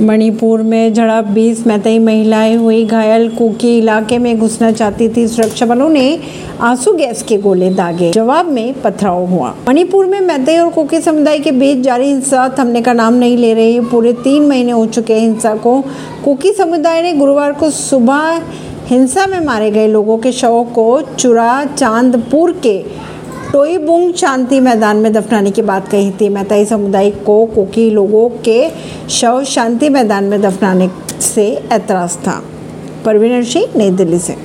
मणिपुर में झड़प 20 मैतई महिलाएँ हुई घायल। कुकी इलाके में घुसना चाहती थी सुरक्षा बलों ने आँसू गैस के गोले दागे। जवाब में पथराव हुआ। मणिपुर में मैतई और कुकी समुदाय के बीच जारी हिंसा, थमने का नाम नहीं ले रही। पूरे तीन महीने हो चुके हैं हिंसा को। कुकी समुदाय ने गुरुवार को सुबह हिंसा में मारे गए लोगों के शवों को चुरा चांदपुर के टोईबुंग शांति मैदान में दफनाने की बात कही थी। मैताई समुदाय को कोकी लोगों के शव शांति मैदान में दफनाने से ऐतराज था। परवीन सिंह, नई दिल्ली से।